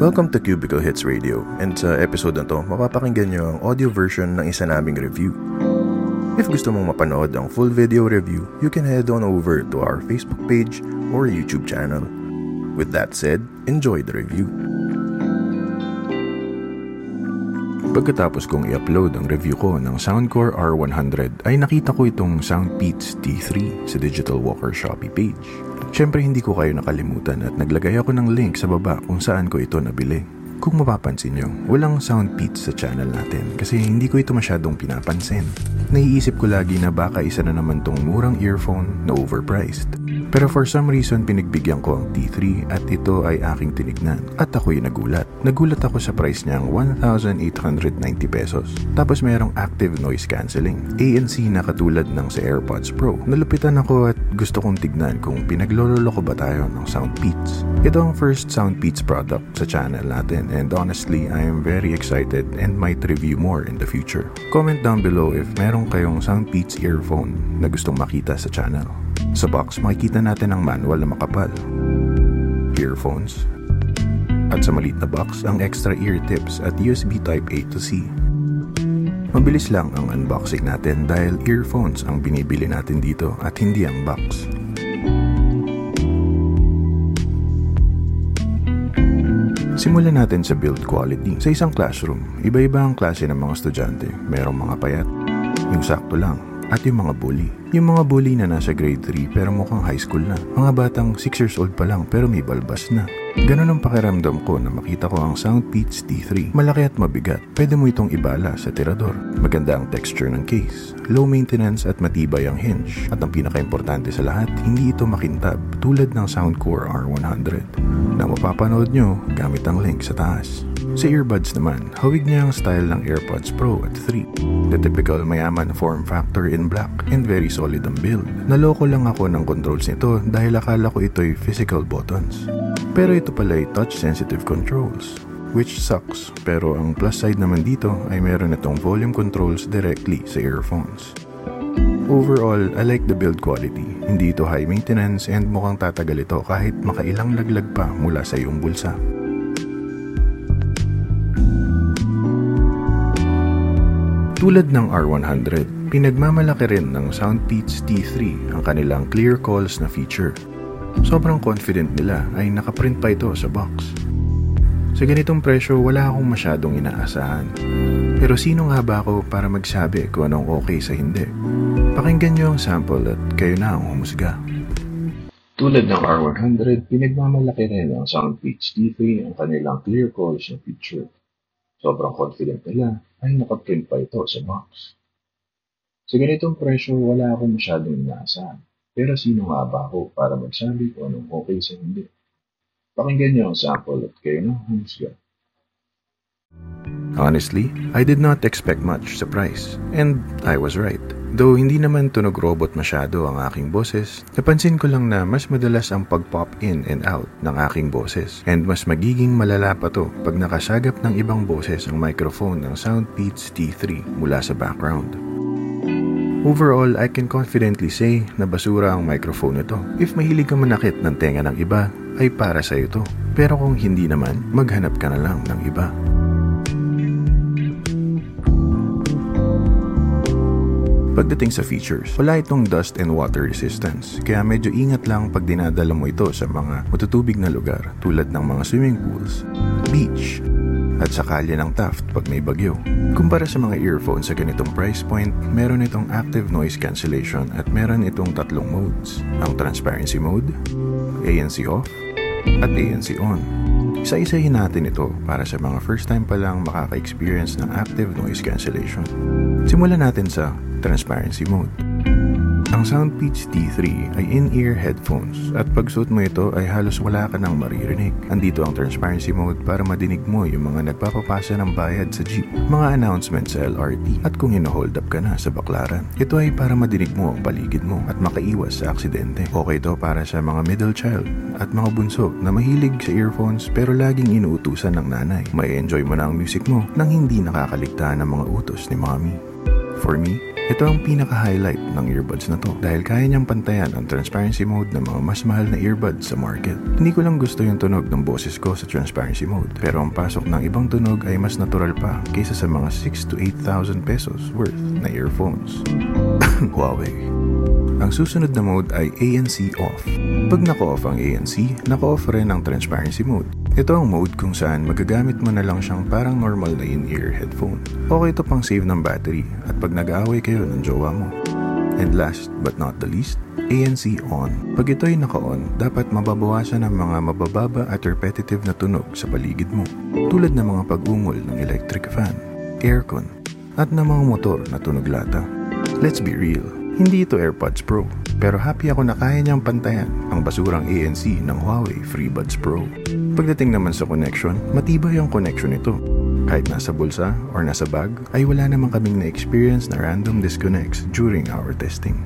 Welcome to Cubicle Hits Radio and sa episode na to, mapapakinggan nyo ang audio version ng isa naming review. If gusto mong mapanood ang full video review, you can head on over to our Facebook page or YouTube channel. With that said, enjoy the review. Pagkatapos kong i-upload ang review ko ng Soundcore R100 ay nakita ko itong Soundbeats T3 sa Digital Walker Shopee page. Siyempre hindi ko kayo nakalimutan at naglagay ako ng link sa baba kung saan ko ito nabili. Kung mapapansin nyo, walang Soundbeats sa channel natin kasi hindi ko ito masyadong pinapansin. Naiisip ko lagi na baka isa na naman tong murang earphone na overpriced. Pero for some reason pinigbigyan ko ang T3 at ito ay aking tinignan at ako'y nagulat. Nagulat ako sa price niyang 1,890 pesos. Tapos mayroong active noise cancelling. ANC na katulad ng sa AirPods Pro. Nalupitan ako at gusto kong tignan kung pinaglololo ko ba tayo ng Soundbeats. Ito ang first Soundbeats product sa channel natin and honestly I am very excited and might review more in the future. Comment down below if meron kayong Soundbeats earphone na gustong makita sa channel. Sa box, makikita natin ang manual na makapal, earphones, at sa maliit na box, ang extra ear tips at USB Type-A to C. Mabilis lang ang unboxing natin dahil earphones ang binibili natin dito at hindi ang box. Simulan natin sa build quality. Sa isang classroom, iba-iba ang klase ng mga estudyante. Merong mga payat, yung sakto lang, at yung mga bully. Yung mga bully na nasa grade 3 pero mukhang high school na. Mga batang 6 years old pa lang pero may balbas na. Ganon ang pakiramdam ko na makita ko ang Soundbeats T3. Malaki at mabigat. Pwede mo itong ibala sa tirador. Maganda ang texture ng case. Low maintenance at matibay ang hinge. At ang pinaka-importante sa lahat, hindi ito makintab tulad ng Soundcore R100 na mapapanood nyo gamit ang link sa taas. Sa earbuds naman, hawig niya ang style ng AirPods Pro at 3. The typical mayaman form factor in black and very solid ang build. Naloko lang ako ng controls nito dahil akala ko ito'y physical buttons. Pero ito pala ay touch-sensitive controls which sucks. Pero ang plus side naman dito ay meron itong volume controls directly sa earphones. Overall, I like the build quality. Hindi ito high maintenance and mukhang tatagal ito kahit makailang laglag pa mula sa iyong bulsa. Tulad ng R100, pinagmamalaki rin ng Soundbeats T3 ang kanilang clear calls na feature. Sobrang confident nila ay nakaprint pa ito sa box. Sa ganitong presyo, wala akong masyadong inaasahan. Pero sino nga ba ako para magsabi kung anong okay sa hindi? Pakinggan niyo ang sample at kayo na ang humusga. Tulad ng R100, pinagmamalaki rin ng Soundbeats T3 ang kanilang clear calls na feature. Sobrang confident nila ay nakaprint pa ito sa box. Sa ganitong presyo, wala akong masyadong inaasahan. Pero sino nga ba ako para magsabi kung anong okay sa hindi? Pakinggan niyo ang sample at kayo na humusga. Honestly, I did not expect much sa price. And I was right. Though hindi naman tunog robot masyado ang aking boses, napansin ko lang na mas madalas ang pag-pop in and out ng aking boses. And mas magiging malala pa to pag nakasagap ng ibang boses ang microphone ng Soundbeats T3 mula sa background. Overall, I can confidently say na basura ang microphone nito. If mahilig ka manakit ng tenga ng iba, ay para sa ito. Pero kung hindi naman, maghanap ka na lang ng iba. Pagdating sa features, wala itong dust and water resistance, kaya medyo ingat lang pag dinadala mo ito sa mga matutubig na lugar tulad ng mga swimming pools, beach, at sa kalye ng Taft pag may bagyo. Kumpara sa mga earphones sa ganitong price point, meron itong active noise cancellation at meron itong tatlong modes, ang transparency mode, ANC off, at ANC on. Isa-isahin natin ito para sa mga first time pa lang makaka-experience ng active noise cancellation. Simulan natin sa transparency mode. Ang Soundbeats T3 ay in-ear headphones at pag suot mo ito ay halos wala ka nang maririnig. Andito ang transparency mode para madinig mo yung mga nagpapapasa ng bayad sa jeep, mga announcement sa LRT at kung hino-hold up ka na sa baklaran. Ito ay para madinig mo ang paligid mo at makaiwas sa aksidente. Okay to para sa mga middle child at mga bunso na mahilig sa earphones pero laging inuutusan ng nanay. May enjoy mo na ang music mo nang hindi nakakaligtaan ng mga utos ni mommy. For me, Ito ang pinaka-highlight ng earbuds na to dahil kaya niyang pantayan ang transparency mode ng mga mas mahal na earbuds sa market. Hindi ko lang gusto yung tunog ng boses ko sa transparency mode pero ang pasok ng ibang tunog ay mas natural pa kaysa sa mga 6 to 8,000 pesos worth na earphones. Huawei. Ang susunod na mode ay ANC off. Pag naka-off ang ANC, naka-off rin ang transparency mode. Ito ang mode kung saan magagamit mo na lang siyang parang normal na in-ear headphone. Okay ito pang save ng battery at pag nag-aaway kayo ng jowa mo. And last but not the least, ANC on. Pag ito ay naka-on, dapat mababawasan ang mga mabababa at repetitive na tunog sa paligid mo. Tulad ng mga pag-ungol ng electric fan, aircon, at ng mga motor na tunog lata. Let's be real, hindi ito AirPods Pro. Pero happy ako na kaya niyang pantayan ang basurang ANC ng Huawei FreeBuds Pro. Pagdating naman sa connection, matibay ang connection nito. Kahit nasa bulsa or nasa bag, ay wala naman kaming na-experience na random disconnects during our testing.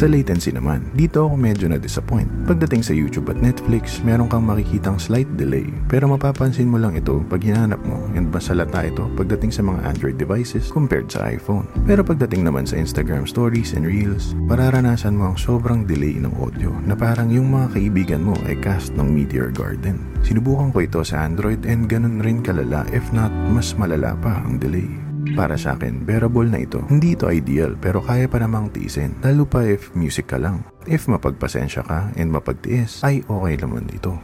Sa latency naman, dito ako medyo na-disappoint. Pagdating sa YouTube at Netflix, meron kang makikitang slight delay. Pero mapapansin mo lang ito pag hinanap mo and masalata ito pagdating sa mga Android devices compared sa iPhone. Pero pagdating naman sa Instagram Stories and Reels, mararanasan mo ang sobrang delay ng audio na parang yung mga kaibigan mo ay cast ng Meteor Garden. Sinubukan ko ito sa Android and ganun rin kalala if not mas malala pa ang delay. Para sa akin, bearable na ito. Hindi ito ideal pero kaya pa namang tiisin. Lalo pa if music ka lang. If mapagpasensya ka and mapagtiis, ay okay naman ito.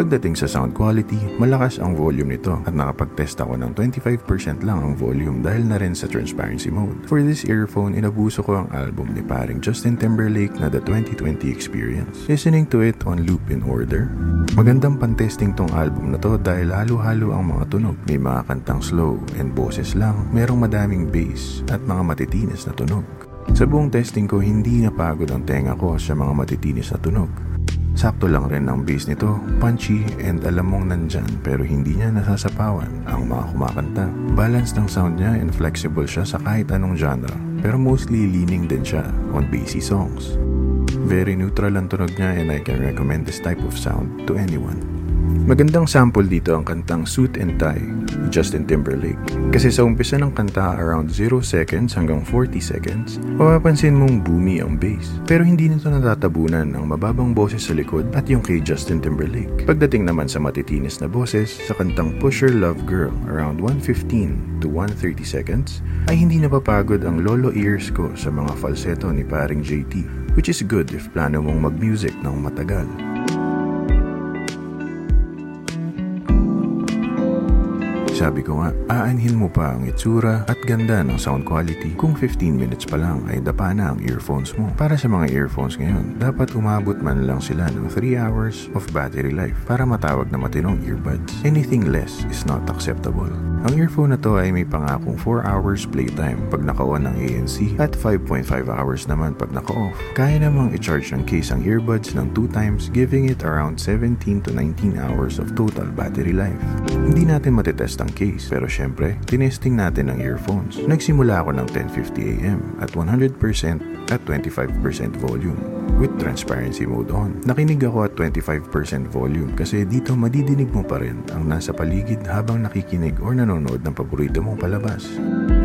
Pagdating sa sound quality, malakas ang volume nito at nakapag-test ako ng 25% lang ang volume dahil na rin sa transparency mode. For this earphone, inabuso ko ang album ni paring Justin Timberlake na The 2020 Experience. Listening to it on loop in order, magandang pan-testing tong album na to dahil halo-halo ang mga tunog. May mga kantang slow and boses lang, merong madaming bass at mga matitinis na tunog. Sa buong testing ko, hindi napagod ang tenga ko sa mga matitinis na tunog. Sakto lang rin ang bass nito, punchy and alam mong nandyan pero hindi niya nasasapawan ang mga kumakanta. Balanced ang sound niya and flexible siya sa kahit anong genre pero mostly leaning din siya on bassy songs. Very neutral ang tunog niya and I can recommend this type of sound to anyone. Magandang sample dito ang kantang Suit and Tie ni Justin Timberlake. Kasi sa umpisa ng kanta around 0 seconds hanggang 40 seconds, mapapansin mong boomy ang bass. Pero hindi nito natatabunan ang mababang boses sa likod at yung kay Justin Timberlake. Pagdating naman sa matitinis na boses, sa kantang Pusher Love Girl around 115 to 130 seconds, ay hindi napapagod ang lolo ears ko sa mga falsetto ni paring JT, which is good if plano mong mag-music ng matagal. Sabi ko nga, aanhin mo pa ang itsura at ganda ng sound quality kung 15 minutes pa lang ay dapa na ang earphones mo. Para sa mga earphones ngayon, dapat umabot man lang sila ng 3 hours of battery life para matawag na matinong earbuds. Anything less is not acceptable. Ang earphone na to ay may pangakong 4 hours playtime pag naka-on ng ANC at 5.5 hours naman pag naka-off. Kaya namang i-charge ng case ang earbuds ng 2 times giving it around 17 to 19 hours of total battery life. Hindi natin matetest ang case pero syempre, tinesting natin ang earphones. Nagsimula ako ng 10.50 am at 100% at 25% volume with transparency mode on. Nakinig ako at 25% volume kasi dito madidinig mo pa rin ang nasa paligid habang nakikinig or nanonood ng paborito mong palabas.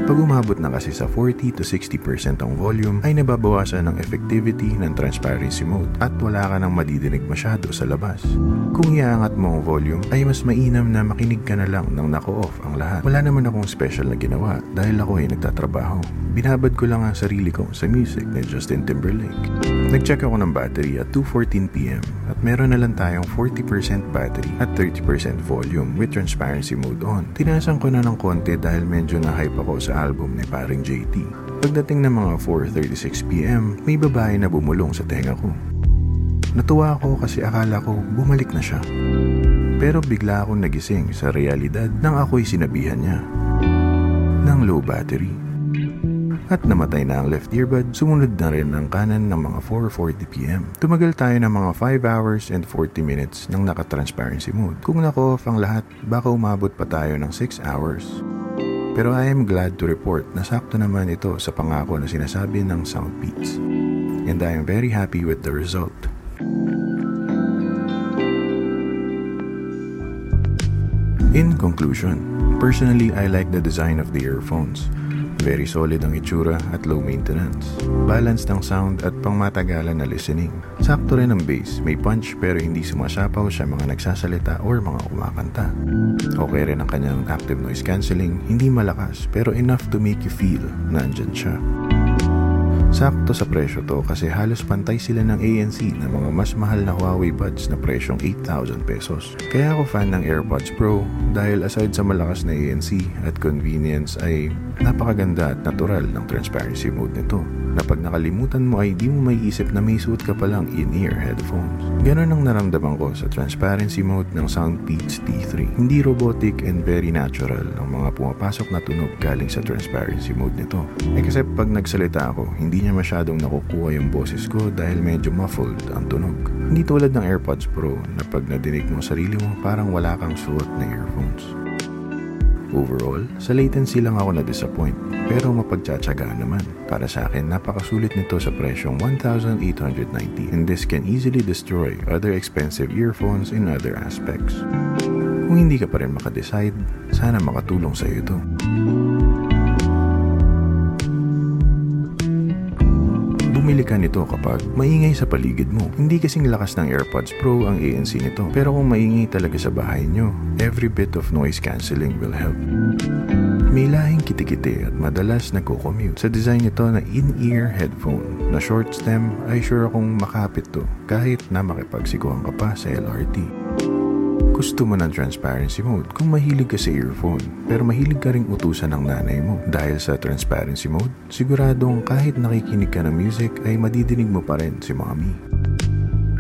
Pag umabot na kasi sa 40 to 60% ang volume ay nababawasan ng effectivity ng transparency mode at wala ka nang madidinig masyado sa labas. Kung iaangat mo ang volume ay mas mainam na makinig ka na lang nang nako-off ang lahat. Wala naman akong special na ginawa dahil ako ay nagtatrabaho. Binabad ko lang ang sarili ko sa music ni Justin Timberlake. Nag-check ako ng battery at 2.14pm at meron na lang tayong 40% battery at 30% volume with transparency mode on. Tinasan ko na ng konti dahil medyo na-hype ako sa album ni paring JT. Pagdating ng mga 4.36pm, may babae na bumulong sa tenga ko. Natuwa ako kasi akala ko bumalik na siya. Pero bigla akong nagising sa realidad nang ako'y sinabihan niya ng low battery. At namatay na ang left earbud, sumunod na rin ang kanan ng mga 4.40pm. Tumagal tayo ng mga 5 hours and 40 minutes ng naka-transparency mode. Kung naka-off ang lahat, baka umabot pa tayo ng 6 hours. Pero I am glad to report na sakto naman ito sa pangako na sinasabi ng Soundbeats. And I am very happy with the result. In conclusion, Personally, I like the design of the earphones. Very solid ang itsura at low maintenance. Balanced ang sound at pangmatagalan na listening. Sakto rin ang bass, may punch pero hindi sumasapaw sa mga nagsasalita or mga kumakanta. Okay rin ang kanyang active noise cancelling, hindi malakas pero enough to make you feel na andyan siya. Sakto sa presyo to kasi halos pantay sila ng ANC na mga mas mahal na Huawei Buds na presyong 8,000 pesos. Kaya ako fan ng AirPods Pro dahil aside sa malakas na ANC at convenience ay napakaganda at natural ng transparency mode nito na pag nakalimutan mo ay di mo may isip na may suot ka palang in-ear headphones. Ganon ang naramdaman ko sa transparency mode ng Soundpeaks T3. Hindi robotic and very natural ang mga pumapasok na tunog galing sa transparency mode nito. Kasi pag nagsalita ako, hindi niya masyadong nakukuha yung boses ko dahil medyo muffled ang tunog. Hindi tulad ng AirPods Pro na pag nadinig mo sarili mo parang wala kang suot na earphones. Overall, sa latency lang ako na-disappoint pero mapagtsatsagaan naman. Para sa akin, napakasulit nito sa presyong 1,890 and this can easily destroy other expensive earphones in other aspects. Kung hindi ka pa rin makadecide, sana makatulong sa iyo ito. Bumili ka nito kapag maingay sa paligid mo. Hindi kasing lakas ng AirPods Pro ang ANC nito. Pero kung maingay talaga sa bahay nyo, every bit of noise cancelling will help. May lahing kitikiti at madalas nagko-commute. Sa design nito na in-ear headphone na short stem ay sure akong makapit to kahit na makipagsikuhan ka pa sa LRT. Gusto mo ng transparency mode kung mahilig ka sa earphone pero mahilig ka ring utusan ng nanay mo. Dahil sa transparency mode, siguradong kahit nakikinig ka ng music ay madidinig mo pa rin si mommy.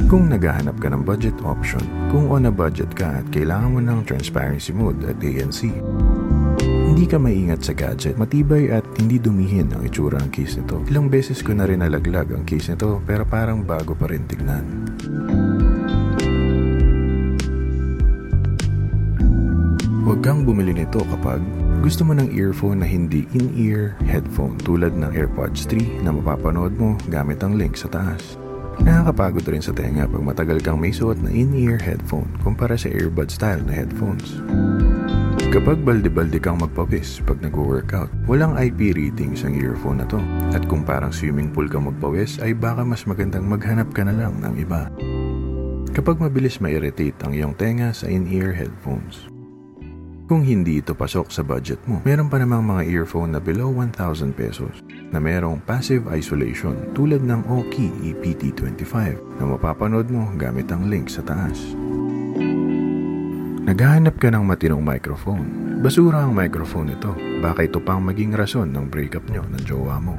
Kung naghahanap ka ng budget option, kung on a budget ka at kailangan mo ng transparency mode at ANC, hindi ka maingat sa gadget, matibay at hindi dumihin ang itsura ng case nito. Ilang beses ko na rin nalaglag ang case nito pero parang bago pa rin tignan. Huwag kang bumili nito kapag gusto mo ng earphone na hindi in-ear headphone tulad ng AirPods 3 na mapapanood mo gamit ang link sa taas. Nakakapagod rin sa tenga pag matagal kang may suot na in-ear headphone kumpara sa earbud style na headphones. Kapag balde-balde kang magpawis pag nag-workout, walang IP ratings ang earphone na to. At kung parang swimming pool kang magpawis ay baka mas magandang maghanap ka na lang ng iba. Kapag mabilis ma-irritate ang iyong tenga sa in-ear headphones, kung hindi ito pasok sa budget mo, meron pa namang mga earphone na below 1,000 pesos na merong passive isolation tulad ng Oki EPT25 na mapapanood mo gamit ang link sa taas. Naghahanap ka ng matinong microphone. Basura ang microphone ito. Baka ito pang maging rason ng breakup nyo ng jowa mo.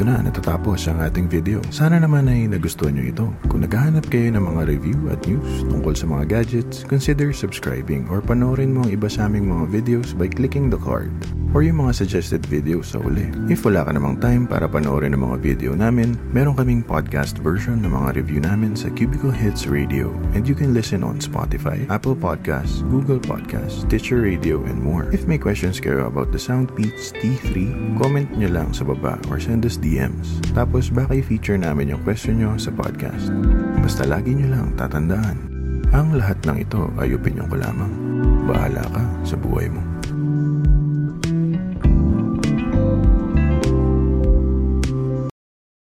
Dito na natatapos ang ating video. Sana naman ay nagustuhan nyo ito. Kung naghahanap kayo ng mga review at news tungkol sa mga gadgets, consider subscribing or panoorin mo ang iba sa aming mga videos by clicking the card or yung mga suggested videos sa uli. If wala ka namang time para panoorin ang mga video namin, meron kaming podcast version ng mga review namin sa Cubicle Hits Radio and you can listen on Spotify, Apple Podcasts, Google Podcasts, Stitcher Radio, and more. If may questions kayo about the Soundbeats T3, comment nyo lang sa baba or send us DMs. Tapos baka i-feature namin yung question nyo sa podcast. Basta lagi nyo lang tatandaan, ang lahat ng ito ay opinion ko lamang. Bahala ka sa buhay mo.